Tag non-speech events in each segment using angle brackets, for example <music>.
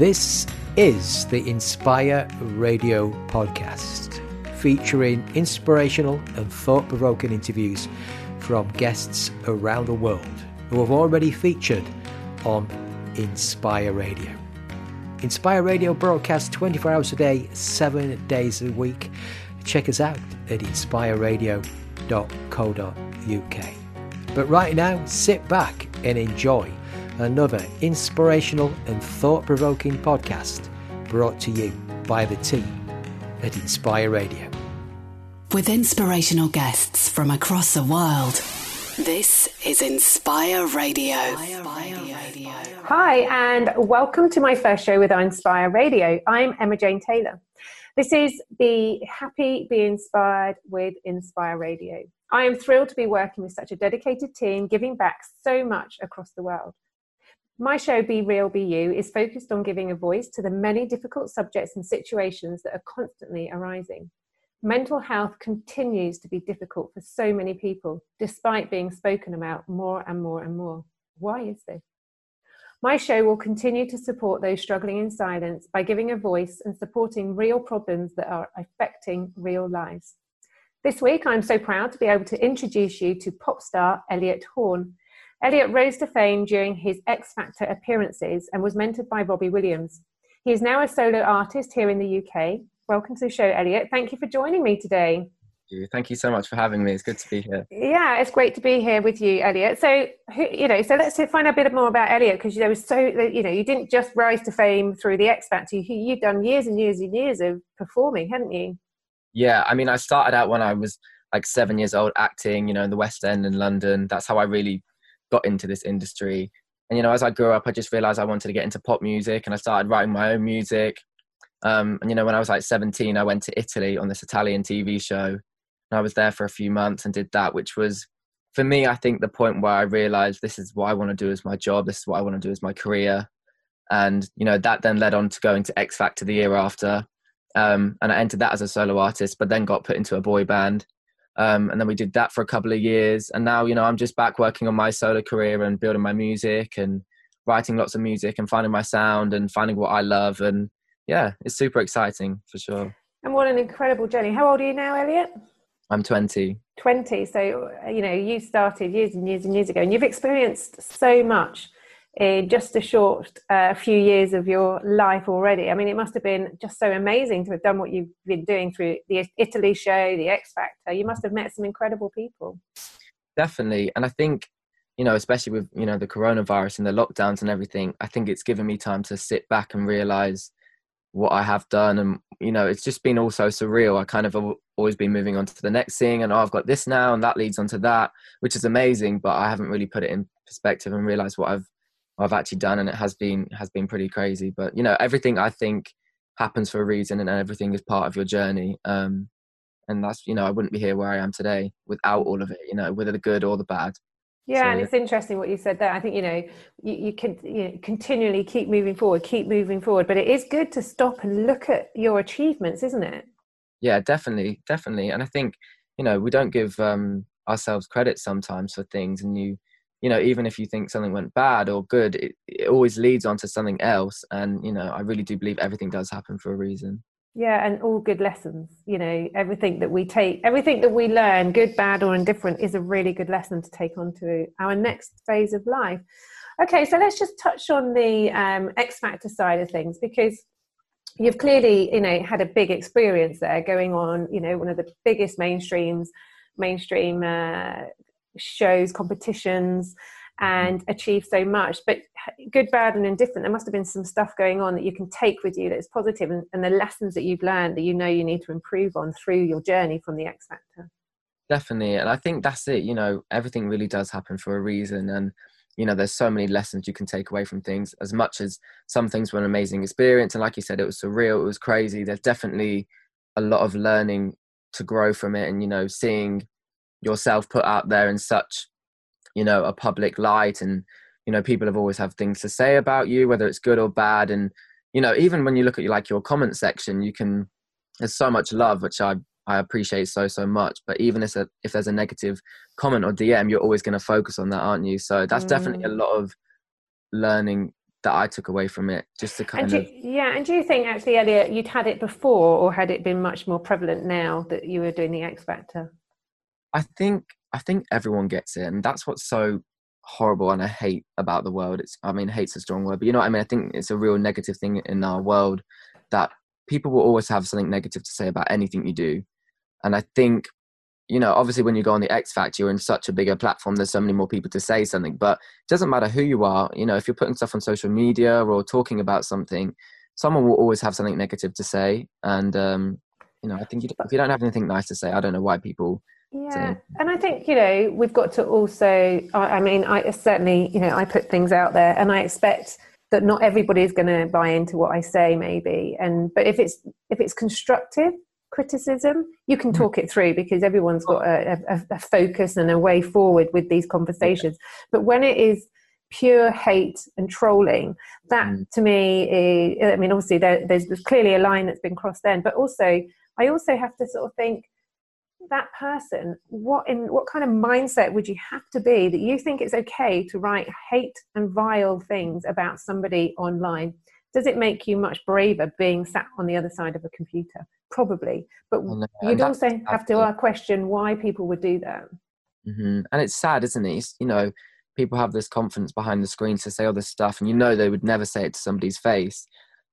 This is the Inspire Radio podcast, featuring inspirational and thought provoking interviews from guests around the world who have already featured on Inspire Radio. Inspire Radio broadcasts 24 hours a day, 7 days a week. Check us out at inspireradio.co.uk. But right now, sit back and enjoy another inspirational and thought provoking podcast brought to you by the team at Inspire Radio. With inspirational guests from across the world, this is Inspire Radio. Hi, and welcome to my first show with Inspire Radio. I'm Emma Jane Taylor. This is Be Happy, Be Inspired with Inspire Radio. I am thrilled to be working with such a dedicated team, giving back so much across the world. My show, Be Real, Be You, is focused on giving a voice to the many difficult subjects and situations that are constantly arising. Mental health continues to be difficult for so many people, despite being spoken about more and more and more. Why is this? My show will continue to support those struggling in silence by giving a voice and supporting real problems that are affecting real lives. This week, I'm so proud to be able to introduce you to pop star Elliot Horne, Elliot rose to fame during his X Factor appearances and was mentored by Robbie Williams. He is now a solo artist here in the UK. Welcome to the show, Elliot. Thank you for joining me today. Thank you so much for having me. It's good to be here. Yeah, it's great to be here with you, Elliot. So, you know, so let's find out a bit more about Elliot because there was so, you know, you didn't just rise to fame through the X Factor. You've done years and years and years of performing, hadn't you? Yeah, I mean, I started out when I was like seven years old, acting, you know, in the West End in London. That's how I really got into this industry. And you know, as I grew up, I just realized I wanted to get into pop music, and I started writing my own music. Um, and you know, when I was like 17, I went to Italy on this Italian TV show, and I was there for a few months and did that, which was for me, I think the point where I realized this is what I want to do as my job, this is what I want to do as my career, and you know, that then led on to going to X Factor the year after, um, and I entered that as a solo artist, but then got put into a boy band. Um, and then we did that for a couple of years. And now, you know, I'm just back working on my solo career and building my music and writing lots of music and finding my sound and finding what I love. And yeah, it's super exciting for sure. And what an incredible journey. How old are you now, Elliot? I'm 20. 20. So, you know, you started years and years and years ago, and you've experienced so much in just a short uh, few years of your life already. I mean, it must have been just so amazing to have done what you've been doing through the Italy show, the X Factor. You must have met some incredible people. Definitely. And I think, you know, especially with, you know, the coronavirus and the lockdowns and everything, I think it's given me time to sit back and realize what I have done. And, you know, it's just been also surreal. I kind of always been moving on to the next thing and, oh, I've got this now and that leads on to that, which is amazing. But I haven't really put it in perspective and realized what I've I've actually done, and it has been has been pretty crazy. But you know, everything I think happens for a reason, and everything is part of your journey. Um, and that's you know, I wouldn't be here where I am today without all of it. You know, whether the good or the bad. Yeah, so, and it's interesting what you said there. I think you know you, you can you know, continually keep moving forward, keep moving forward. But it is good to stop and look at your achievements, isn't it? Yeah, definitely, definitely. And I think you know we don't give um, ourselves credit sometimes for things, and you you know even if you think something went bad or good it, it always leads on to something else. And you know i really do believe everything does happen for a reason. Yeah and all good lessons you know everything that we take everything that we learn good bad or indifferent is a really good lesson to take on to our next phase of life. Okay so let's just touch on the um, x factor side of things because you've clearly you know had a big experience there going on you know one of the biggest mainstreams mainstream uh, shows, competitions, and mm-hmm. achieve so much. But good, bad, and indifferent, there must have been some stuff going on that you can take with you that is positive and, and the lessons that you've learned that you know you need to improve on through your journey from the X Factor. Definitely. And I think that's it. You know, everything really does happen for a reason. And, you know, there's so many lessons you can take away from things, as much as some things were an amazing experience. And like you said, it was surreal, it was crazy. There's definitely a lot of learning to grow from it and, you know, seeing yourself put out there in such you know a public light and you know people have always have things to say about you whether it's good or bad and you know even when you look at like your comment section you can there's so much love which i i appreciate so so much but even if, a, if there's a negative comment or dm you're always going to focus on that aren't you so that's mm. definitely a mm. lot of learning that I took away from it, just to kind of. yeah, and do you think actually, Elliot, you'd had it before, or had it been much more prevalent now that you were doing the X Factor? I think I think everyone gets it, and that's what's so horrible and I hate about the world. It's I mean, hate's a strong word, but you know what I mean. I think it's a real negative thing in our world that people will always have something negative to say about anything you do, and I think you know, obviously when you go on the X Factor, you're in such a bigger platform. There's so many more people to say something, but it doesn't matter who you are. You know, if you're putting stuff on social media or talking about something, someone will always have something negative to say. And um, you know, I think you, if you don't have anything nice to say, I don't know why people. Yeah, and I think you know we've got to also. I, mean, I certainly you know I put things out there, and I expect that not everybody is going to buy into what I say, maybe. And but if it's if it's constructive criticism, you can mm. talk it through because everyone's got a, a, a focus and a way forward with these conversations. But when it is pure hate and trolling, that mm. to me is, I mean, obviously there, there's, there's clearly a line that's been crossed then, but also, I also have to sort of think, that person what in what kind of mindset would you have to be that you think it's okay to write hate and vile things about somebody online? Does it make you much braver being sat on the other side of a computer? Probably. But well, no, you'd also have to ask question why people would do that. Mm-hmm. and it's sad isn't it? You know people have this confidence behind the screen to say all this stuff and you know they would never say it to somebody's face.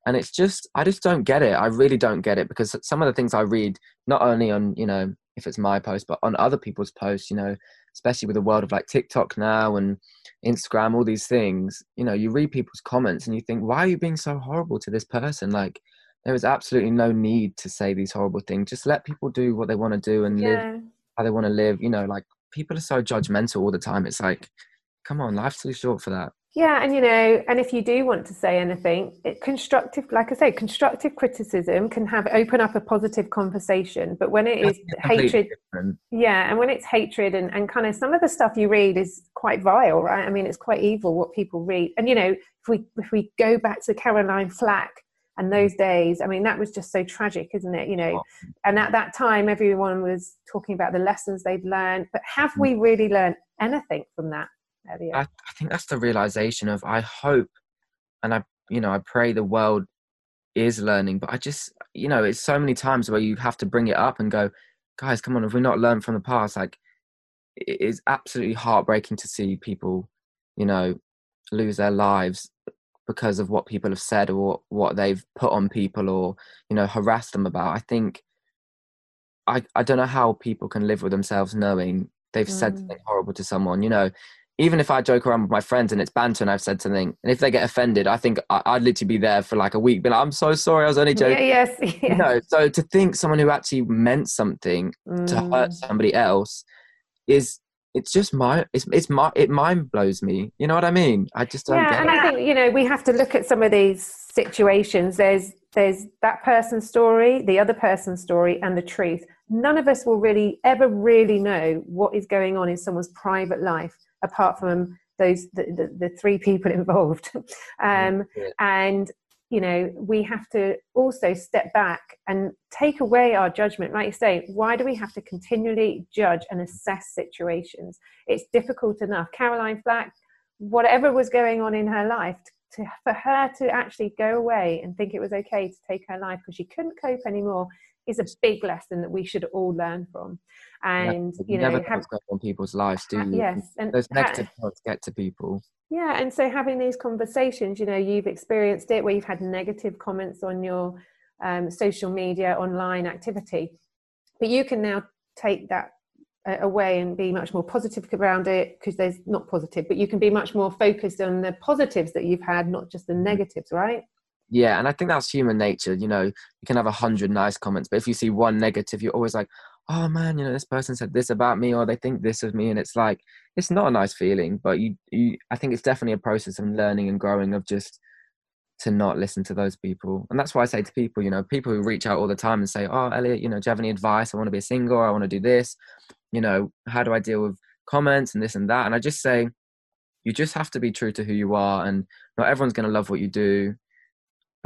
And it's just i just don't get it. I really don't get it because some of the things i read not only on you know if it's my post but on other people's posts you know especially with the world of like tiktok now and instagram all these things you know you read people's comments and you think why are you being so horrible to this person like there is absolutely no need to say these horrible things. Just let people do what they want to do and yeah. live how they want to live. You know, like people are so judgmental all the time. It's like, come on, life's too short for that. Yeah, and you know, and if you do want to say anything, it, constructive, like I say, constructive criticism can have open up a positive conversation. But when it is hatred, different. yeah, and when it's hatred and, and kind of some of the stuff you read is quite vile, right? I mean, it's quite evil what people read. And you know, if we if we go back to Caroline Flack, and those days i mean that was just so tragic isn't it you know and at that time everyone was talking about the lessons they'd learned but have we mm. really learned anything from that I, I, think that's the realization of i hope and i you know i pray the world is learning but i just you know it's so many times where you have to bring it up and go guys come on if we not learned from the past like it is absolutely heartbreaking to see people you know lose their lives because of what people have said or what they've put on people or you know harassed them about. I think i i don't know how people can live with themselves knowing they've mm. said something horrible to someone you know even if i joke around with my friends and it's banter and i've said something and if they get offended i think I, would literally be there for like a week but like, i'm so sorry i was only joking yeah, yes <laughs> yeah. you know so to think someone who actually meant something mm. to hurt mm. somebody else is it's just my it's it's my it mind blows me you know what i mean i just don't yeah and it. i think you know we have to look at some of these situations there's there's that person's story the other person's story and the truth none of us will really ever really know what is going on in someone's private life apart from those the, the, the three people <laughs> involved. Um, yeah. and you know we have to also step back and take away our judgment. Like you say why do we have to continually judge and assess situations? It's difficult enough. Caroline flack whatever was going on in her life to, for her to actually go away and think it was okay to take her life because she couldn't cope anymore is a big lesson that we should all learn from. And yeah, you, you know never have, on people's lives do you? yes and those negative thoughts get to people. Yeah and so having these conversations you know you've experienced it where you've had negative comments on your um, social media online activity but you can now take that uh, away and be much more positive around it because there's not positive but you can be much more focused on the positives that you've had not just the mm-hmm. negatives right yeah and i think that's human nature you know you can have a hundred nice comments but if you see one negative you're always like oh man, you know, this person said this about me or they think this of me. And it's like, it's not a nice feeling, but you, you, I think it's definitely a process of learning and growing of just to not listen to those people. And that's why I say to people, you know, people who reach out all the time and say, oh, Elliot, you know, do you have any advice? I want to be a single. I want to do this. You know, how do I deal with comments and this and that? And I just say, you just have to be true to who you are and not everyone's going to love what you do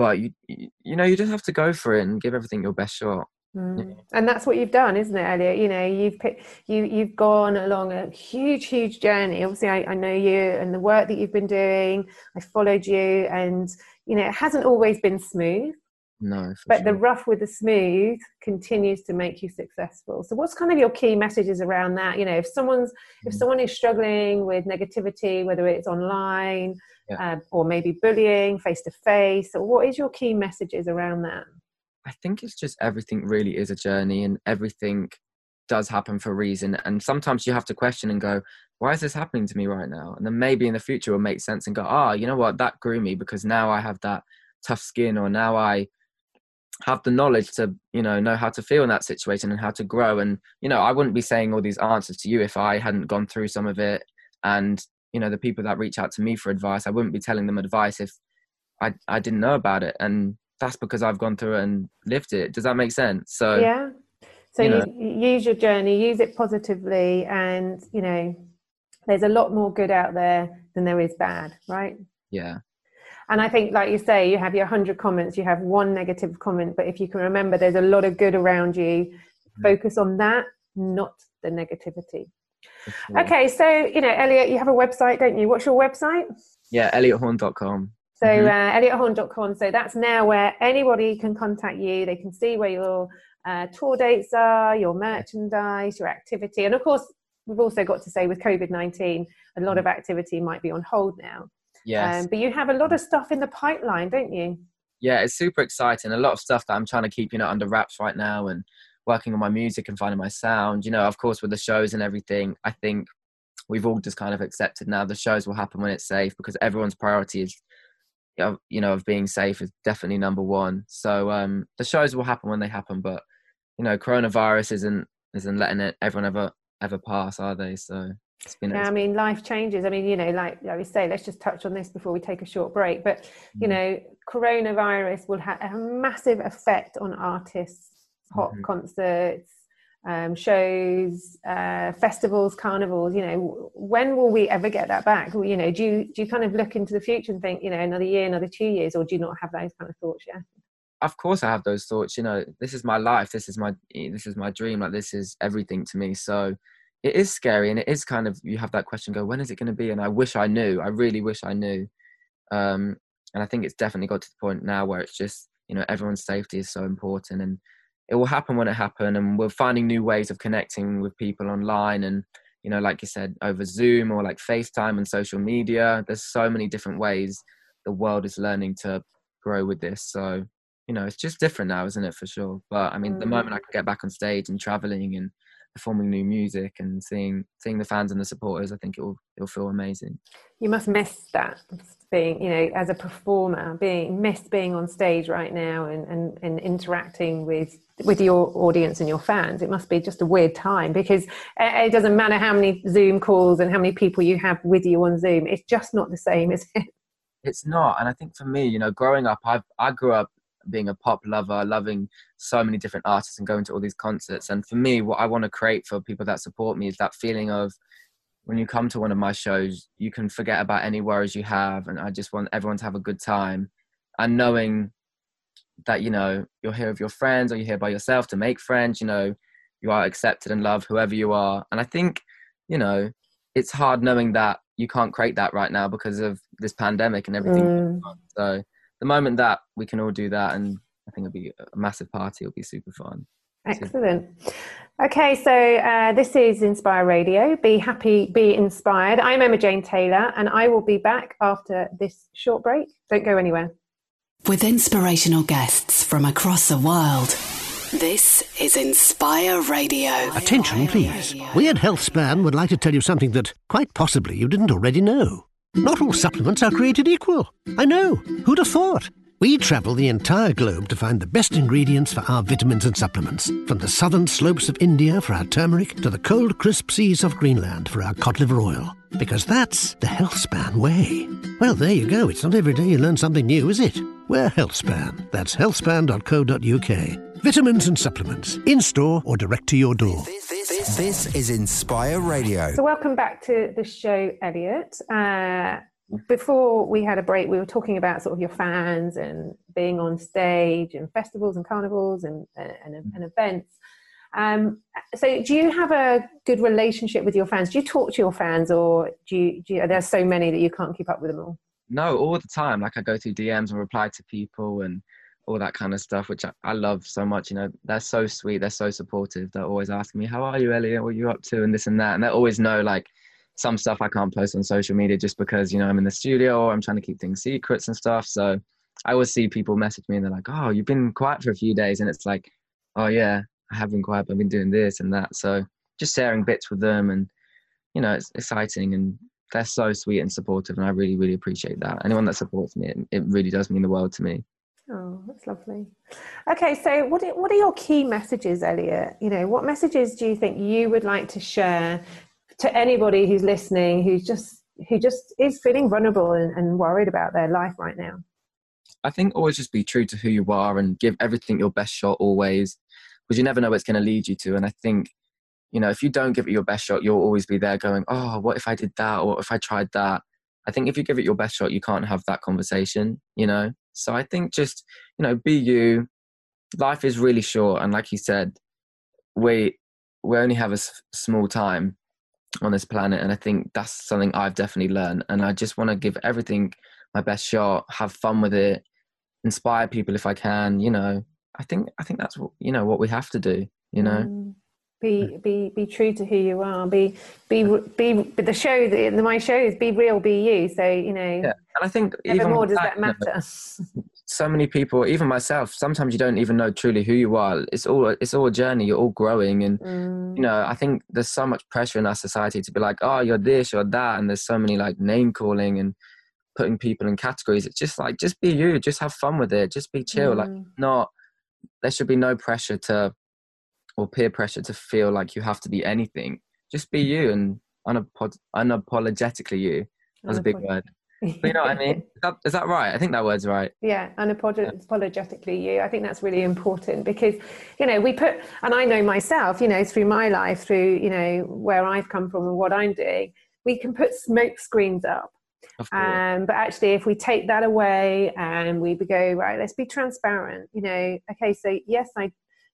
but you you know you just have to go for it and give everything your best shot Mm. And that's what you've done, isn't it, Elliot? You know, you've picked, you you've gone along a huge, huge journey. Obviously, I, I know you and the work that you've been doing. I followed you, and you know, it hasn't always been smooth. No, but sure. the rough with the smooth continues to make you successful. So, what's kind of your key messages around that? You know, if someone's if mm. someone is struggling with negativity, whether it's online yeah. uh, or maybe bullying face to face, Or what is your key messages around that? I think it's just everything really is a journey and everything does happen for a reason. And sometimes you have to question and go, why is this happening to me right now? And then maybe in the future it will make sense and go, ah, oh, you know what, that grew me because now I have that tough skin or now I have the knowledge to, you know, know how to feel in that situation and how to grow. And, you know, I wouldn't be saying all these answers to you if I hadn't gone through some of it. And, you know, the people that reach out to me for advice, I wouldn't be telling them advice if I, I didn't know about it. And that's because I've gone through it and lived it. Does that make sense? So yeah. So you, you use your journey, use it positively, and you know, there's a lot more good out there than there is bad, right? Yeah. And I think, like you say, you have your hundred comments, you have one negative comment, but if you can remember, there's a lot of good around you. Mm-hmm. Focus on that, not the negativity. Okay, so you know, Elliot, you have a website, don't you? What's your website? Yeah, elliothorne.com. So mm-hmm. uh, elliothorne.com. So that's now where anybody can contact you. They can see where your uh, tour dates are, your merchandise, your activity, and of course, we've also got to say with COVID nineteen, a lot of mm. activity might be on hold now. Yes. Um, but you have a lot of stuff in the pipeline, don't you? Yeah, it's super exciting. A lot of stuff that I'm trying to keep, you know, under wraps right now, and working on my music and finding my sound. You know, of course, with the shows and everything, I think we've all just kind of accepted now the shows will happen when it's safe because everyone's priority is you know of being safe is definitely number one. So um, the shows will happen when they happen, but you know coronavirus isn't isn't letting it everyone ever ever pass, are they? So it's been. Yeah, I mean, life changes. I mean, you know, like I say, let's just touch on this before we take a short break. But you mm-hmm. know, coronavirus will have a massive effect on artists, pop mm-hmm. concerts, um, shows, uh, festivals, carnivals. You know, when will we ever get that back? You know, do you do you kind of look into the future and think, you know, another year, another two years, or do you not have those kind of thoughts yet? Of course, I have those thoughts. You know, this is my life. This is my this is my dream. Like this is everything to me. So it is scary, and it is kind of you have that question. Go, when is it going to be? And I wish I knew. I really wish I knew. Um, and I think it's definitely got to the point now where it's just you know everyone's safety is so important and it will happen when it happens and we're finding new ways of connecting with people online and you know like you said over zoom or like facetime and social media. There's so many different ways the world is learning to grow with this. So you know it's just different now isn't it for sure? But i mean mm. the moment i can get back on stage and traveling and performing new music and seeing seeing the fans and the supporters i think it'll it'll feel amazing. You must miss that being you know as a performer being miss being on stage right now and, and and interacting with with your audience and your fans it must be just a weird time because it doesn't matter how many zoom calls and how many people you have with you on zoom it's just not the same is it? It's not and i think for me you know growing up i i grew up being a pop lover loving so many different artists and going to all these concerts and for me what i want to create for people that support me is that feeling of when you come to one of my shows you can forget about any worries you have and i just want everyone to have a good time. And knowing that you know you're here with your friends or you're here by yourself to make friends you know you are accepted and loved whoever you are. And i think you know it's hard knowing that you can't create that right now because of this pandemic and everything mm. so the moment that we can all do that and i think it'll be a massive party it'll be super fun. Excellent okay so uh, this is inspire radio be happy be inspired i'm emma jane taylor and i will be back after this short break don't go anywhere with inspirational guests from across the world. This is Inspire Radio. Attention, please. We at HealthSpan would like to tell you something that quite possibly you didn't already know. Not all supplements are created equal. I know. Who'd have thought? We travel the entire globe to find the best ingredients for our vitamins and supplements. From the southern slopes of India for our turmeric to the cold, crisp seas of Greenland for our cod liver oil. Because that's the HealthSpan way. Well, there you go. It's not every day you learn something new, is it? We're HealthSpan. That's healthspan.co.uk. Vitamins and supplements, in store or direct to your door. This, is Inspire Radio. So, welcome back to the show, Elliot. Uh, before we had a break, we were talking about sort of your fans and being on stage and festivals and carnivals and, and, and events. Um, so, do you have a good relationship with your fans? Do you talk to your fans, or do you, do you, there's so many that you can't keep up with them all? No, all the time. Like I go through DMs and reply to people and all that kind of stuff, which I, I love so much. You know, they're so sweet. They're so supportive. They're always asking me, "How are you, Elliot? What are you up to?" and this and that. And they always know like some stuff I can't post on social media just because you know I'm in the studio or I'm trying to keep things secrets and stuff. So I always see people message me and they're like, "Oh, you've been quiet for a few days," and it's like, "Oh yeah, I have been quiet. I've been doing this and that." So just sharing bits with them and you know it's exciting and they're so sweet and supportive and I really really appreciate that. Anyone that supports me, it, it really does mean the world to me. Oh, that's lovely. Okay, so what what are your key messages, Elliot? You know, what messages do you think you would like to share to anybody who's listening, who's just who just is feeling vulnerable and, and worried about their life right now? I think always just be true to who you are and give everything your best shot always, because you never know where it's going to lead you to. And I think, you know, if you don't give it your best shot, you'll always be there going, "Oh, what if I did that? Or if I tried that?" I think if you give it your best shot, you can't have that conversation, you know? So I think just, you know, be you. Life is really short. And like you said, we, we only have a s- small time on this planet. And I think that's something I've definitely learned. And I just want to give everything my best shot, have fun with it, inspire people if I can, you know. I think, I think that's what, you know, what we have to do, you know. Mm be be be true to who you are be be be the show the, my show is be real be you so you know yeah. and i think even more does that, that matter <laughs> so many people even myself sometimes you don't even know truly who you are it's all it's all a journey you're all growing and mm. you know i think there's so much pressure in our society to be like oh you're this you're that and there's so many like name calling and putting people in categories it's just like just be you just have fun with it just be chill mm. like not there should be no pressure to or peer pressure to feel like you have to be anything. Just be you and unapod- unapologetically you. That's a big word. But you know what I mean? Is <laughs> that, is that right? I think that word's right. Yeah, unapologetically you. I think that's really important because, you know, we put, and I know myself, you know, through my life, through, you know, where I've come from and what I'm doing, we can put smoke screens up. Um, but actually, if we take that away and we go, right, let's be transparent, you know, okay, so yes, I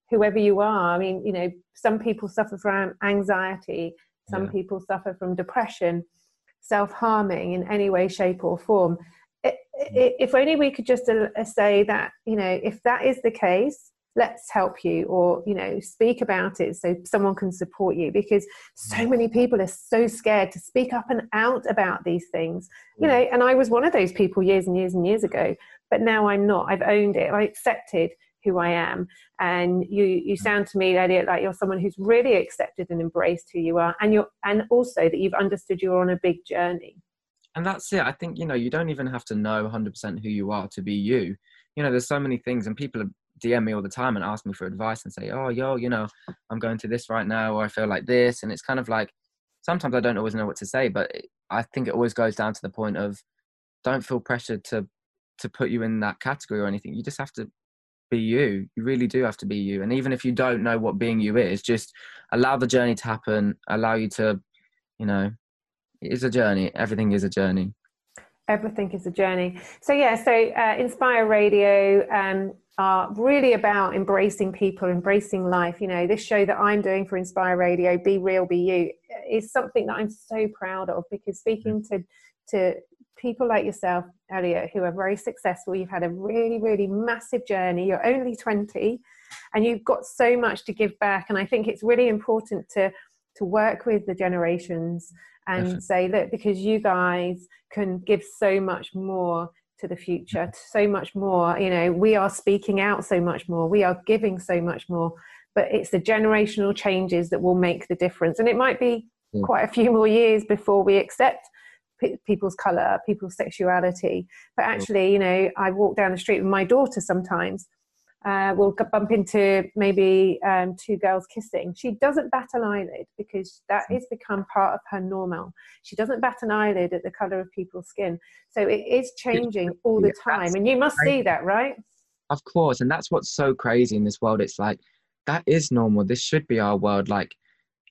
whoever you are. I mean, you know, some people suffer from anxiety, some yeah. people suffer from depression, self harming in any way, shape, or form. It, mm. it, if only we could just uh, uh, say that, you know, if that is the case, let's help you or you know speak about it so someone can support you because so mm. many people are so scared to speak up and out about these things. You mm. know and i was one of those people years and years and years ago but now i'm not. I've owned it. I accepted who I am. And you you mm. sound to me, Elliot, like you're someone who's really accepted and embraced who you are, and you're and also that you've understood you're on a big journey. And that's it. I think you know you don't even have to know 100% who you are to be you. You know, there's so many things, and people DM me all the time and ask me for advice and say, "Oh, yo, you know, I'm going through this right now, or I feel like this," and it's kind of like sometimes I don't always know what to say, but I think it always goes down to the point of don't feel pressured to to put you in that category or anything. You just have to be you. You really do have to be you. And even if you don't know what being you is, just allow the journey to happen. Allow you to, you know, it is a journey. Everything is a journey. Everything is a journey. So yeah, so uh, Inspire Radio um, are really about embracing people, embracing life. You know, this show that I'm doing for Inspire Radio, Be Real, Be You, is something that I'm so proud of because speaking to to people like yourself, Elliot, who are very successful. You've had a really, really massive journey. You're only 20 and you've got so much to give back. And I think it's really important to, to work with the generations and Definitely. say, look, because you guys can give so much more to the future, mm-hmm. so much more. You know, we are speaking out so much more, we are giving so much more. But it's the generational changes that will make the difference. And it might be mm. quite a few more years before we accept people's color, people's sexuality. But actually, you know, I walk down the street with my daughter sometimes. Uh, we'll bump into maybe um, two girls kissing. She doesn't bat an eyelid because that has become part of her normal. She doesn't bat an eyelid at the color of people's skin. So it is changing all the time. And you must see that, right? Of course. And that's what's so crazy in this world. It's like, that is normal. This should be our world. Like,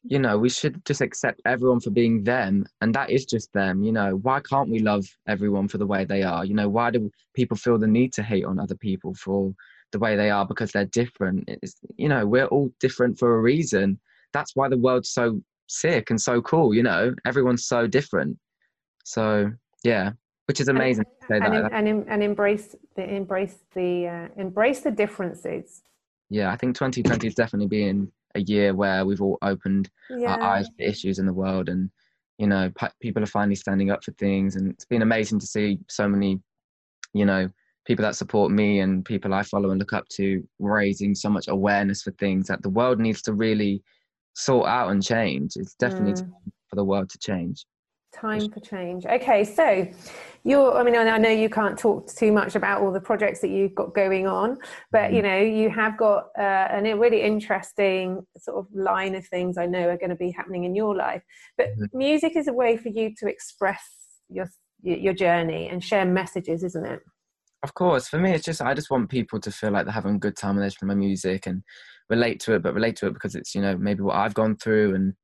you know we should just accept everyone for being them and that is just them you know. Why can't we love everyone for the way they are? You know why do people feel the need to hate on other people for the way they are? Because they're different. It's, you know we're all different for a reason. That's why the world's so sick and so cool you know. Everyone's so different. So yeah which is amazing and, and, and, and, embrace the embrace the uh, embrace the differences. Yeah i think 2020 is definitely being a year where we've all opened yeah. our eyes to issues in the world and you know people are finally standing up for things and it's been amazing to see so many you know people that support me and people i follow and look up to raising so much awareness for things that the world needs to really sort out and change it's definitely mm. for the world to change time for change. Okay so you're i mean i know you can't talk too much about all the projects that you've got going on but you mm-hmm. know you have got uh, a really interesting sort of line of things i know are going to be happening in your life. But mm-hmm. music is a way for you to express your your journey and share messages isn't it? Of course. For me it's just i just want people to feel like they're having a good time listening to my music and relate to it but relate to it because it's you know maybe what i've gone through and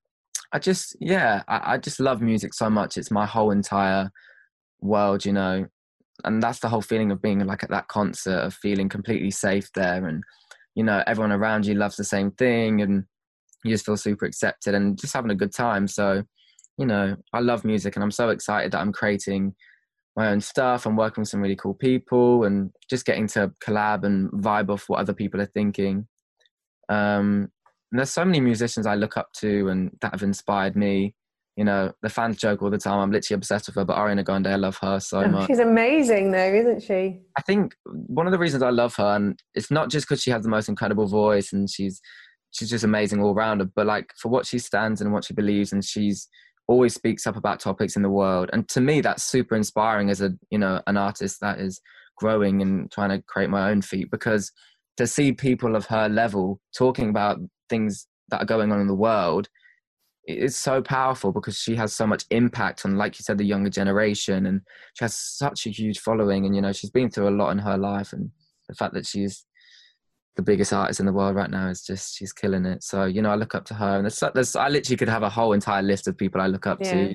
I just yeah, I, I just love music so much. It's my whole entire world, you know. And that's the whole feeling of being like at that concert, of feeling completely safe there and you know, everyone around you loves the same thing and you just feel super accepted and just having a good time. So, you know, I love music and I'm so excited that I'm creating my own stuff and working with some really cool people and just getting to collab and vibe off what other people are thinking. Um, and there's so many musicians I look up to and that have inspired me. You know, the fans joke all the time. I'm literally obsessed with her, but Ariana Grande, I love her so oh, much. She's amazing, though, isn't she? I think one of the reasons I love her, and it's not just because she has the most incredible voice and she's she's just amazing all rounder, but like for what she stands and what she believes, and she's always speaks up about topics in the world. And to me, that's super inspiring as a you know an artist that is growing and trying to create my own feet because to see people of her level talking about things that are going on in the world it's so powerful because she has so much impact on like you said the younger generation and she has such a huge following and you know she's been through a lot in her life and the fact that she's the biggest artist in the world right now is just she's killing it so you know i look up to her and there's, there's i literally could have a whole entire list of people i look up yeah. to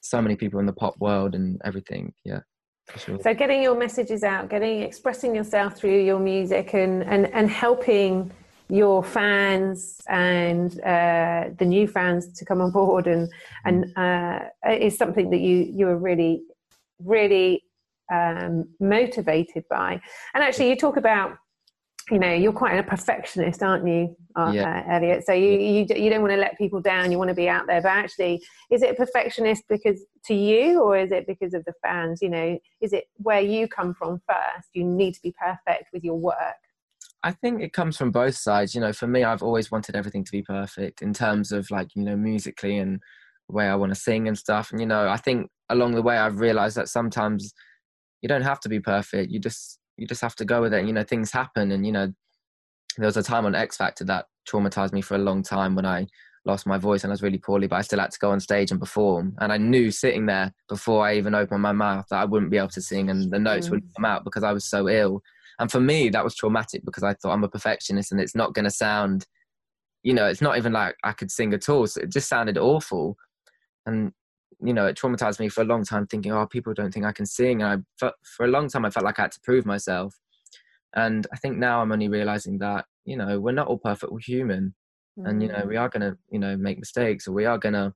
so many people in the pop world and everything yeah Sure. So getting your messages out, getting expressing yourself through your music and and, and helping your fans and uh, the new fans to come on board and and uh, is something that you you are really really um, motivated by. And actually you talk about you know you're quite a perfectionist aren't you uh, yeah. uh, elliot? So you, you you don't want to let people down you want to be out there. But actually is it perfectionist because to you or is it because of the fans? You know is it where you come from first? You need to be perfect with your work I think it comes from both sides. You know, for me, I've always wanted everything to be perfect in terms of like, you know, musically and the way I want to sing and stuff. And, you know, I think along the way, I've realized that sometimes you don't have to be perfect. You just, you just have to go with it. And, you know, things happen. And, you know, there was a time on X Factor that traumatized me for a long time when I lost my voice and I was really poorly, but I still had to go on stage and perform. And I knew sitting there before I even opened my mouth that I wouldn't be able to sing and the notes mm. wouldn't come out because I was so ill. And for me, that was traumatic because I thought I'm a perfectionist and it's not going to sound, you know, it's not even like I could sing at all. So it just sounded awful. And, you know, it traumatized me for a long time thinking, oh, people don't think I can sing. And I for a long time, I felt like I had to prove myself. And I think now I'm only realizing that, you know, we're not all perfect, we're human. Mm. And, you know, we mm. are going to, you know, make mistakes or we are going to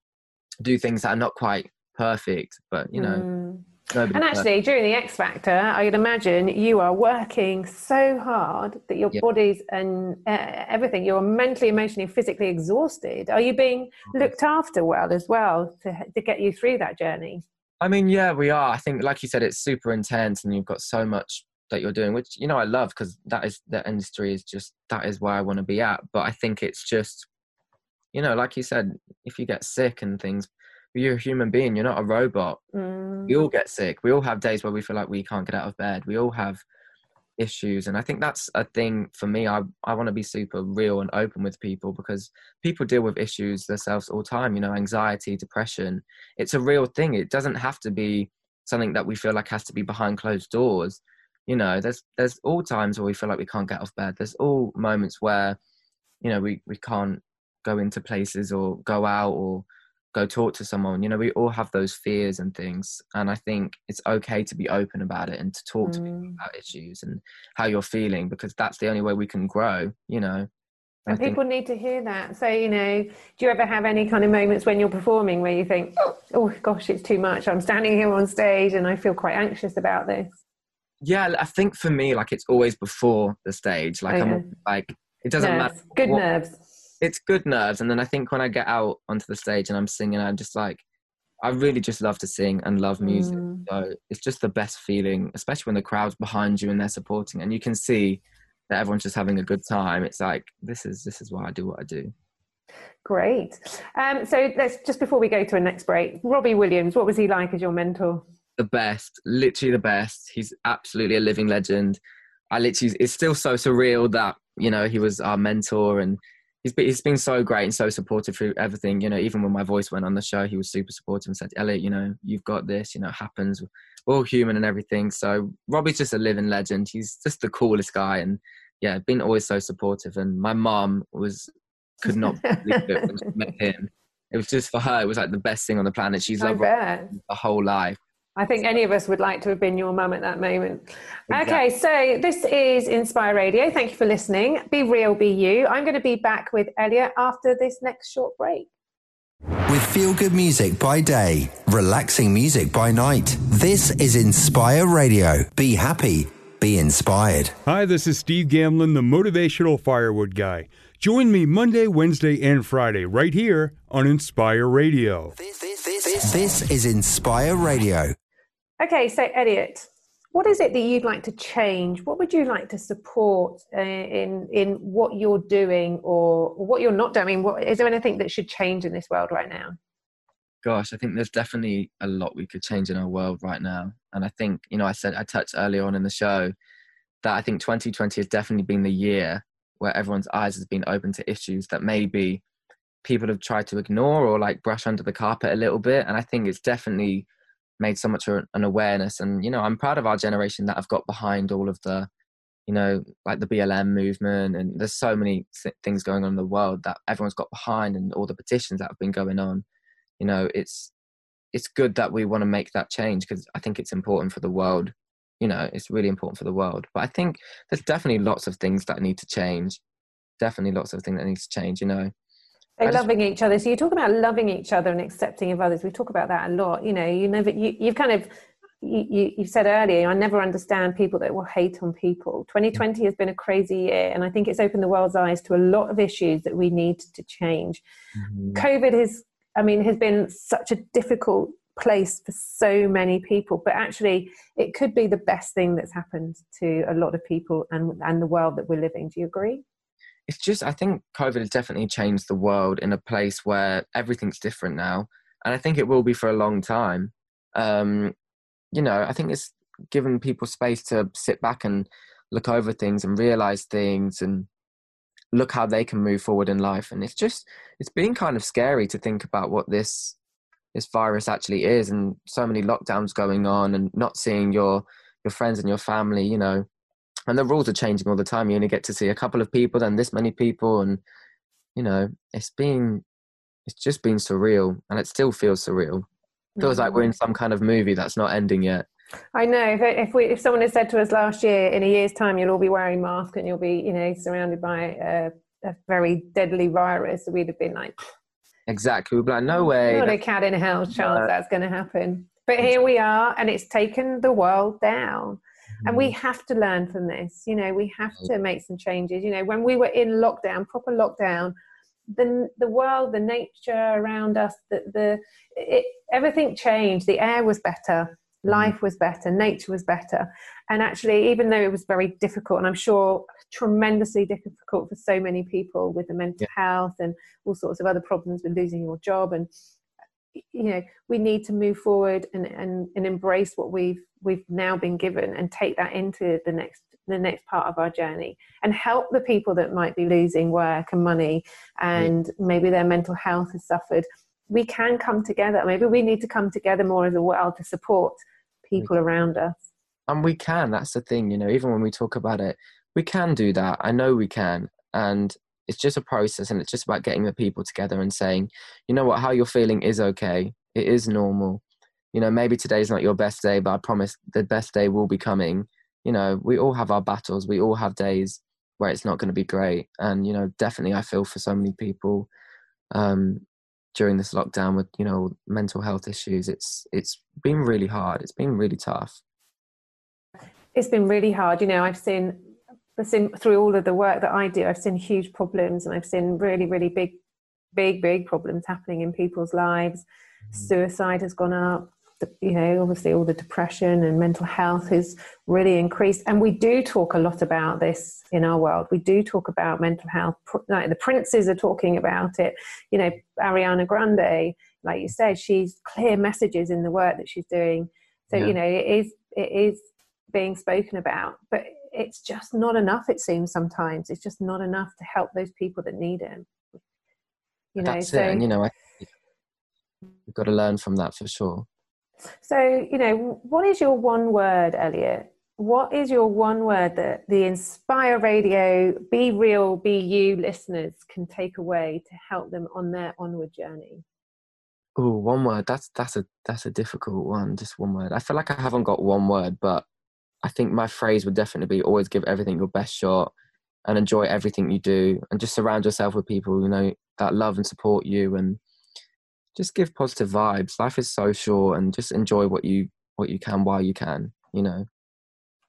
do things that are not quite perfect, but, you know, mm and actually, during the X Factor, I'd imagine you are working so hard that your yep. body's and uh, everything, you're mentally, emotionally, physically exhausted. Are you being mm-hmm. looked after well as well to, to get you through that journey? I mean, yeah, we are. I think, like you said, it's super intense and you've got so much that you're doing, which, you know, I love because that is the industry is just, that is where I want to be at. But I think it's just, you know, like you said, if you get sick and things, you're a human being you're not a robot. Mm. we all get sick. We all have days where we feel like we can't get out of bed. We all have issues. And i think that's a thing for me. I, I want to be super real and open with people because people deal with issues themselves all the time you know anxiety depression. It's a real thing. It doesn't have to be something that we feel like has to be behind closed doors. You know there's there's all times where we feel like we can't get off bed. There's all moments where you know we we can't go into places or go out or go talk to someone. You know, we all have those fears and things. And I think it's okay to be open about it and to talk mm. to people mm. about issues and how you're feeling because that's the only way we can grow, you know. And people need to hear that. So, you know, do you ever have any kind of moments when you're performing where you think, oh gosh, it's too much. I'm standing here on stage and I feel quite anxious about this? Yeah, I think for me, like it's always before the stage. Like okay. I'm like, it doesn't nerves. matter. Good what, nerves it's good nerves. And then I think when I get out onto the stage and I'm singing, I'm just like, I really just love to sing and love music. Mm. So it's just the best feeling, especially when the crowd's behind you and they're supporting, and you can see that everyone's just having a good time. It's like this is this is why I do what I do. Great. Um, so let's just before we go to a next break, Robbie Williams. What was he like as your mentor? The best, literally the best. He's absolutely a living legend. I literally, it's still so surreal that you know he was our mentor and he's been, he's been so great and so supportive through everything. You know, even when my voice went on the show, he was super supportive and said, "Elliot, you know, you've got this. You know, it happens. We're all human and everything." So Robbie's just a living legend. He's just the coolest guy, and yeah, been always so supportive. And my mom was could not <laughs> believe it when she met him. It was just for her. It was like the best thing on the planet. She's loved the whole life. I think any of us would like to have been your mum at that moment. Exactly. Okay, so this is Inspire Radio. Thank you for listening. Be real, be you. I'm going to be back with Elliot after this next short break. With feel good music by day, relaxing music by night. This is Inspire Radio. Be happy, be inspired. Hi, this is Steve Gamlin, the motivational firewood guy. Join me Monday, Wednesday, and Friday right here on Inspire Radio. This, this, this, this is Inspire Radio. Okay, so Elliot, what is it that you'd like to change? What would you like to support uh, in in what you're doing or what you're not doing? What is there anything that should change in this world right now? Gosh, I think there's definitely a lot we could change in our world right now, and I think you know I said I touched earlier on in the show that I think 2020 has definitely been the year where everyone's eyes has been open to issues that maybe people have tried to ignore or like brush under the carpet a little bit, and I think it's definitely made so much an awareness. And you know i'm proud of our generation that have got behind all of the you know like the blm movement. And there's so many th- things going on in the world that everyone's got behind and all the petitions that have been going on. You know it's it's good that we want to make that change because i think it's important for the world. You know it's really important for the world. But i think there's definitely lots of things that need to change. Definitely lots of things that need to change you know so loving each other. So you talk about loving each other and accepting of others. We talk about that a lot. You know, you never, you, you've kind of, you, you said earlier, I never understand people that will hate on people. 2020 has been a crazy year, and I think it's opened the world's eyes to a lot of issues that we need to change. Mm-hmm. COVID has, I mean, has been such a difficult place for so many people, but actually, it could be the best thing that's happened to a lot of people and and the world that we're living. Do you agree? It's just I think COVID has definitely changed the world in a place where everything's different now, and I think it will be for a long time. Um, you know, I think it's given people space to sit back and look over things and realize things and look how they can move forward in life. And it's just it's been kind of scary to think about what this this virus actually is, and so many lockdowns going on, and not seeing your your friends and your family. You know, and the rules are changing all the time. You only get to see a couple of people, then this many people, and you know, it's been, it's just been surreal, and it still feels surreal. It feels mm-hmm. like we're in mm. some kind of movie that's not ending yet. I know. If if, we, if someone had said to us last year, in a year's time, you'll all be wearing masks and you'll be, you know, surrounded by a, a very deadly virus, we'd have been like, exactly. We'd be like, no way. Not a cat in hell's chance that's going to happen. But here we are, and it's taken the world down and we mm-hmm. have to learn from this you know we have to make some changes you know when we were in lockdown proper lockdown the the world the nature around us the, the it, everything changed the air was better mm-hmm. life was better nature was better and actually even though it was very difficult and i'm sure tremendously difficult for so many people with the mental yeah. health and all sorts of other problems with losing your job and you know we need to move forward and, and, and embrace what we've we've now been given and take that into the next the next part of our journey and help the people that might be losing work and money and maybe their mental health has suffered. We can come together. Maybe we need to come together more as a world to support people mm. around us. And we can that's the thing you know even when we talk about it we can do that. I know we can. And it's just a process and it's just about getting the people together and saying you know what? How you're feeling is okay. It is normal. You know maybe today's not your best day but i promise the best day will be coming. You know we all have our battles. We all have days where it's not going to be great. And you know definitely i feel for so many people um during this lockdown with you know mental health issues. It's it's been really hard. It's been really tough. It's been really hard. You know i've seen seen through all of the work that I do, I've seen huge problems and I've seen really, really big, big, big problems happening in people's lives. Mm-hmm. Suicide has gone up. You know, obviously, all the depression and mental health has really increased. And we do talk a lot about this in our world. We do talk about mental health. Like the princes are talking about it. You know, Ariana Grande, like you said, she's clear messages in the work that she's doing. So, yeah. you know, it is, it is being spoken about. But it's just not enough it seems sometimes. It's just not enough to help those people that need it. You know That's so it. and you know I, we've got to learn from that for sure. So you know what is your one word elliot? What is your one word that the inspire radio be real be you listeners can take away to help them on their onward journey? Oh one word. That's that's a that's a difficult one just one word. I feel like i haven't got one word but I think my phrase would definitely be always give everything your best shot and enjoy everything you do and just surround yourself with people, you know, that love and support you and just give positive vibes. Life is so short and just enjoy what you what you can while you can, you know.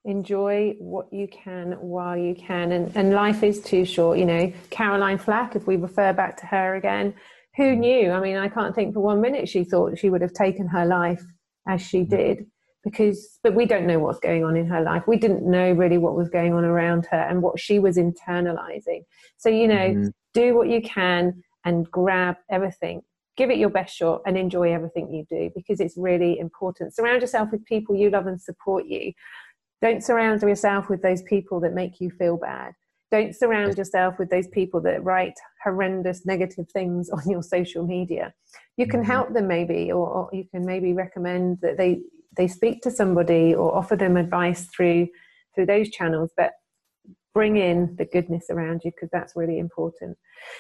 Enjoy what you can while you can and, and life is too short, you know. Caroline Flack, if we refer back to her again, who mm. knew? I mean, I can't think for one minute she thought she would have taken her life as she mm. did because but we don't know what's going on in her life. We didn't know really what was going on around her and what she was internalizing. So you know mm-hmm. do what you can and grab everything. Give it your best shot and enjoy everything you do because it's really important. Surround yourself with people you love and support you. Don't surround yourself with those people that make you feel bad. Don't surround yourself with those people that write horrendous negative things <laughs> on your social media. You can mm-hmm. help them maybe or, or, you can maybe recommend that they they speak to somebody or offer them advice through through those channels but bring in the goodness around you because that's really important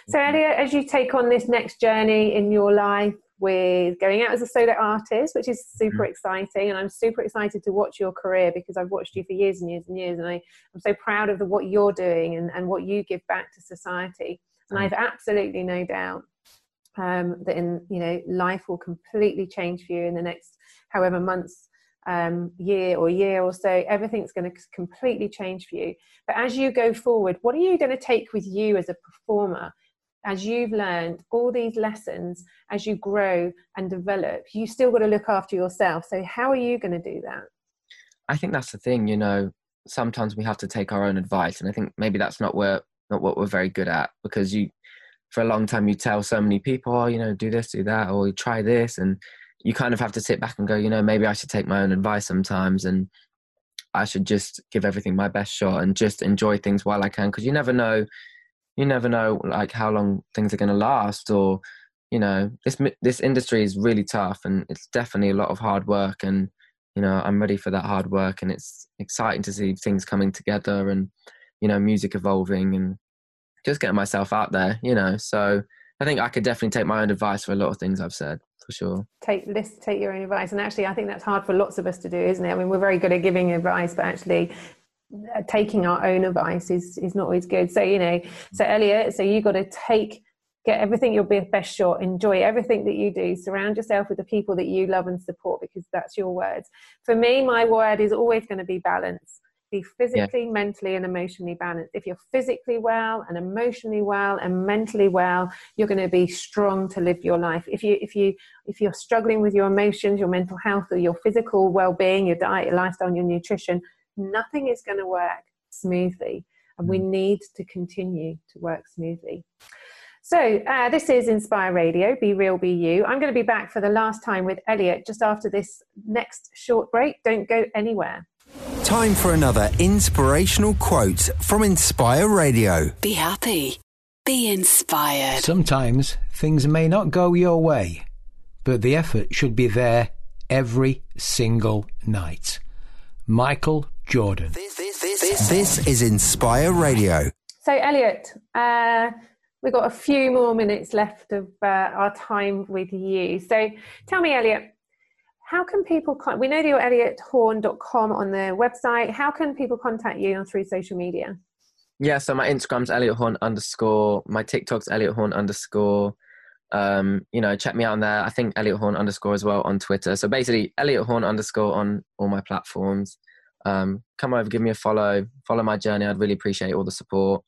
so mm-hmm. elliot as you take on this next journey in your life with going out as a solo artist which is super mm-hmm. exciting and i'm super excited to watch your career because i've watched you for years and years and years and I, i'm so proud of the, what you're doing and, and what you give back to society and mm-hmm. i've absolutely no doubt um, that in you know life will completely change for you in the next however months um, year or year or so, everything's going to completely change for you. But as you go forward, what are you going to take with you as a performer? As you've learned all these lessons, as you grow and develop, you still got to look after yourself. So, how are you going to do that? I think that's the thing, you know. Sometimes we have to take our own advice, and I think maybe that's not where not what we're very good at because you, for a long time, you tell so many people, oh, you know, do this, do that, or try this, and you kind of have to sit back and go, you know, maybe I should take my own advice sometimes and I should just give everything my best shot and just enjoy things while I can because you never know you never know like how long things are going to last or you know this this industry is really tough and it's definitely a lot of hard work and you know I'm ready for that hard work and it's exciting to see things coming together and you know music evolving and just getting myself out there you know. So I think I could definitely take my own advice for a lot of things I've said for sure. Take list, take your own advice, and actually, I think that's hard for lots of us to do, isn't it? I mean, we're very good at giving advice, but actually, uh, taking our own advice is is not always good. So you know, so Elliot, so you got to take get everything your best shot enjoy everything that you do surround yourself with the people that you love and support because that's your words for me my word is always going to be balance be physically, yeah. mentally, and emotionally balanced. If you're physically well and emotionally well and mentally well, you're going to be strong to live your life. If you if you if you're struggling with your emotions, your mental health, or your physical well-being, your diet, your lifestyle, your nutrition, nothing is going to work smoothly, and we mm. need to continue to work smoothly. So, uh, this is Inspire Radio, Be Real, Be You. I'm going to be back for the last time with Elliot just after this next short break. Don't go anywhere. Time for another inspirational quote from Inspire Radio. Be happy. Be inspired. Sometimes things may not go your way, but the effort should be there every single night. Michael Jordan. This, this, this, this is Inspire Radio. So, Elliot, uh, We've got a few more minutes left of uh, our time with you. So tell me, Elliot, how can people, con- we know that you're elliothorne.com on the website. How can people contact you through social media? Yeah, so my Instagram's Elliot Horne underscore, my TikTok's Elliot Horne underscore. Um, you know, check me out on there. I think Elliot Horne underscore as well on Twitter. So basically, Elliot Horne underscore on all my platforms. Um, come over, give me a follow, follow my journey. I'd really appreciate all the support.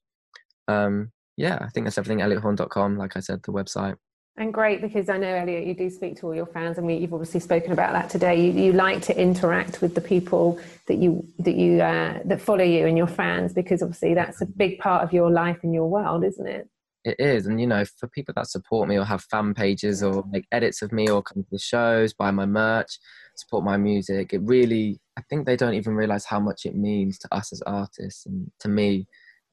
Um, yeah, I think that's everything. ElliotHorne.com, like I said, the website. And great because I know Elliot, you do speak to all your fans, and you've obviously spoken about that today. You, you like to interact with the people that you that you uh, that follow you and your fans because obviously that's a big part of your life and your world, isn't it? It is, and you know, for people that support me or have fan pages or make edits of me or come to the shows, buy my merch, support my music, it really, I think they don't even realize how much it means to us as artists and to me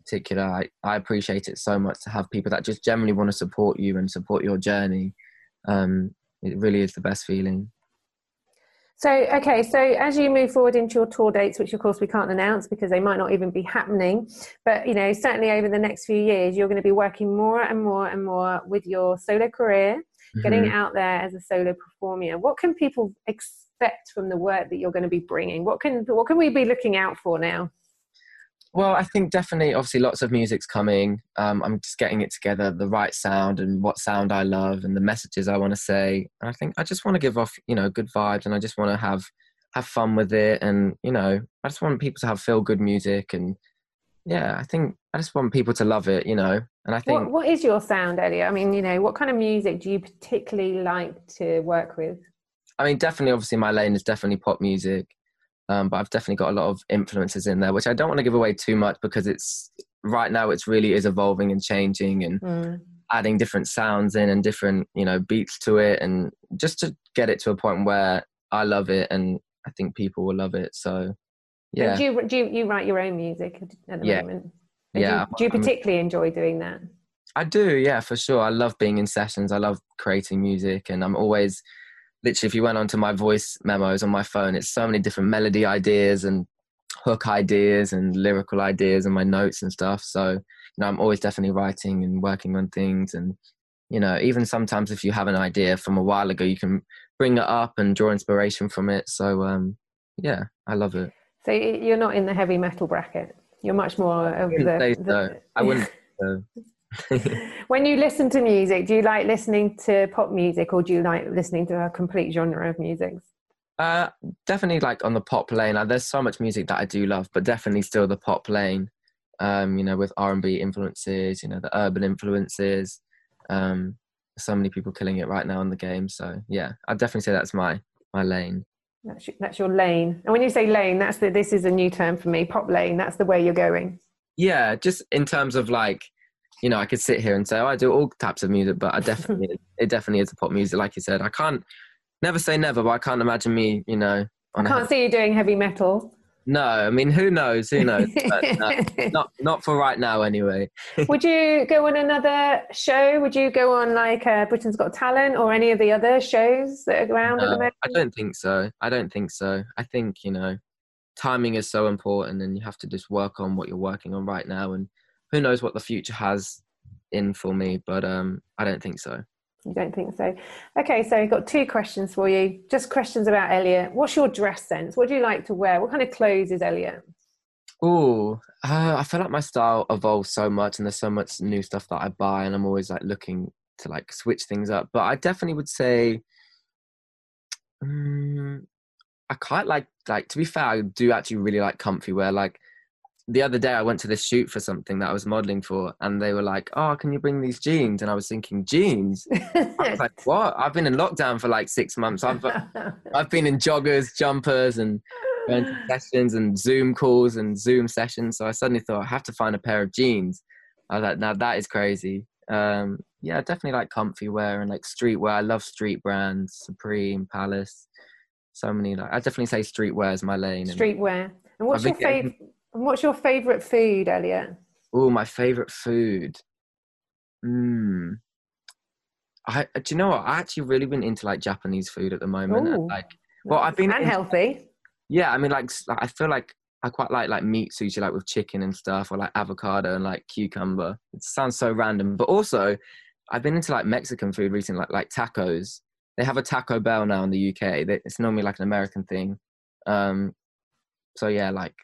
particular, I, I appreciate it so much to have people that just generally want to support you and support your journey. Um, it really is the best feeling. So, okay, so as you move forward into your tour dates, which of course we can't announce because they might not even be happening, but you know, certainly over the next few years, you're going to be working more and more and more with your solo career, mm-hmm. getting out there as a solo performer. What can people expect from the work that you're going to be bringing? What can what can we be looking out for now? Well, I think definitely, obviously, lots of music's coming. Um, I'm just getting it together, the right sound and what sound I love and the messages I want to say. And I think I just want to give off, you know, good vibes, and I just want to have have fun with it. And you know, I just want people to have feel good music, and yeah, I think I just want people to love it, you know. And I think, what, what is your sound, Elliot? I mean, you know, what kind of music do you particularly like to work with? I mean, definitely, obviously, my lane is definitely pop music. Um, but I've definitely got a lot of influences in there, which I don't want to give away too much because it's right now it's really is evolving and changing and mm. adding different sounds in and different you know beats to it and just to get it to a point where I love it and I think people will love it. So yeah. do you do you, you, write your own music at the yeah. moment? yeah. Do do you particularly enjoy doing that? I do, yeah, for sure. I love being in sessions. I love creating music, and I'm always literally if you went onto my voice memos on my phone it's so many different melody ideas and hook ideas and lyrical ideas and my notes and stuff. So you know i'm always definitely writing and working on things. And you know even sometimes if you have an idea from a while ago you can bring it up and draw inspiration from it. So um yeah i love it. So you're not in the heavy metal bracket. You're much more of the, so. i wouldn't <laughs> so. <laughs> when you listen to music, do you like listening to pop music or do you like listening to a complete genre of music? Uh, definitely like on the pop lane. There's so much music that I do love, but definitely still the pop lane. Um, you know, with R and B influences, you know, the urban influences. Um, so many people killing it right now in the game. So yeah, I'd definitely say that's my my lane. That's your, that's your lane. And when you say lane, that's the this is a new term for me. Pop lane. That's the way you're going. Yeah, just in terms of like you know, I could sit here and say, oh, I do all types of music, but I definitely, <laughs> it definitely is a pop music, like you said. I can't never say never, but I can't imagine me, you know. I can't see you doing heavy metal. No, I mean, who knows? Who knows? no, <laughs> not not for right now, anyway. <laughs> Would you go on another show? Would you go on like uh, Britain's Got Talent or any of the other shows that are around no, at the moment? I don't think so. I don't think so. I think you know, timing is so important, and you have to just work on what you're working on right now, and who knows what the future has in for me, but um, I don't think so. You don't think so? Okay, so I've got two questions for you. Just questions about Elliot. What's your dress sense? What do you like to wear? What kind of clothes is Elliot? Oh, uh, I feel like my style evolves so much, and there's so much new stuff that I buy, and I'm always like looking to like switch things up. But I definitely would say, um, I quite like like to be fair, I do actually really like comfy wear. Like the other day I went to this shoot for something that I was modeling for, and they were like, "Oh, can you bring these jeans?" And I was thinking, "Jeans?" <laughs> I was like, "What?" I've been in lockdown for like six months. I've <laughs> I've been in joggers, jumpers, and sessions and Zoom calls and Zoom sessions. So I suddenly thought I have to find a pair of jeans. I was like, "Now that is crazy." Um, yeah, definitely like comfy wear and like streetwear. I love street brands, Supreme, Palace. So many. Like I definitely say streetwear is my lane. Streetwear. And what's your favorite? And what's your favourite food, Elliot? Oh, my favourite food. Hmm. I do you know what? I actually really been into like Japanese food at the moment. And, like, well, I've been and healthy. Yeah, I mean, like, I feel like I quite like like meat sushi, like with chicken and stuff, or like avocado and like cucumber. It sounds so random, but also I've been into like Mexican food recently, like like tacos. They have a Taco Bell now in the UK. They, it's normally like an American thing. Um, so yeah, like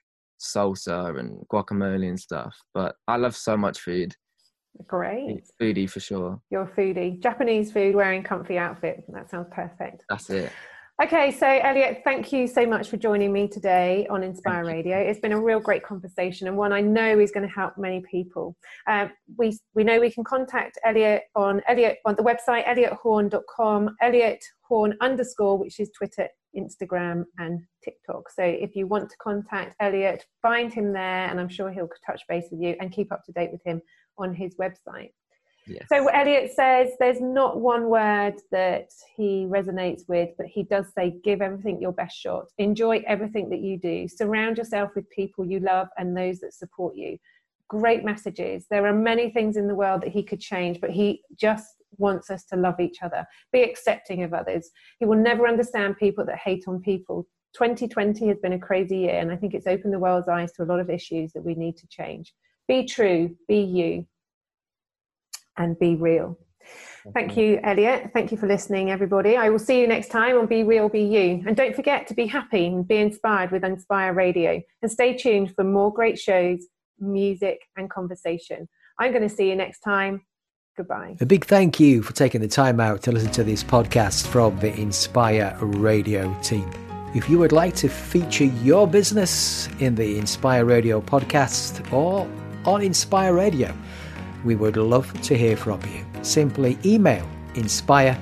salsa and guacamole and stuff. But I love so much food. Great. Foodie for sure. You're a foodie. Japanese food, wearing comfy outfit. That sounds perfect. That's it. Okay, so Elliot, thank you so much for joining me today on Inspire Radio. It's been a real great conversation and one I know is going to help many people. Uh, we we know we can contact Elliot on Elliot on the website elliothorne.com, Elliot Horne underscore, which is Twitter, Instagram, and TikTok. So if you want to contact Elliot, find him there, and I'm sure he'll touch base with you and keep up to date with him on his website. Yes. So Elliot says there's not one word that he resonates with, but he does say, give everything your best shot. Enjoy everything that you do. Surround yourself with people you love and those that support you. Great messages. There are many things in the world that he could change, but he just wants us to love each other, be accepting of others. He will never understand people that hate on people. 2020 has been a crazy year, and I think it's opened the world's eyes to a lot of issues that we need to change. Be true, be you and be real. Thank you, Elliot. Thank you for listening, everybody. I will see you next time on Be Real, Be You. And don't forget to be happy and be inspired with Inspire Radio. And stay tuned for more great shows, music, and conversation. I'm going to see you next time. Goodbye. A big thank you for taking the time out to listen to this podcast from the Inspire Radio team. If you would like to feature your business in the Inspire Radio podcast or on Inspire Radio, we would love to hear from you. Simply email inspire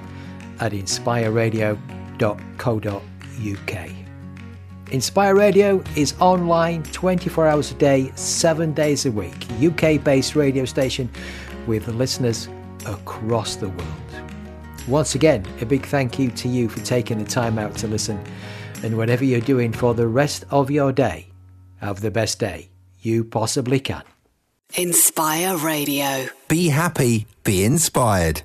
at inspireradio.co.uk. Inspire Radio is online 24 hours a day, 7 days a week. UK based radio station with listeners across the world. Once again, a big thank you to you for taking the time out to listen. And whatever you're doing for the rest of your day, have the best day you possibly can. Inspire Radio. Be happy, be inspired.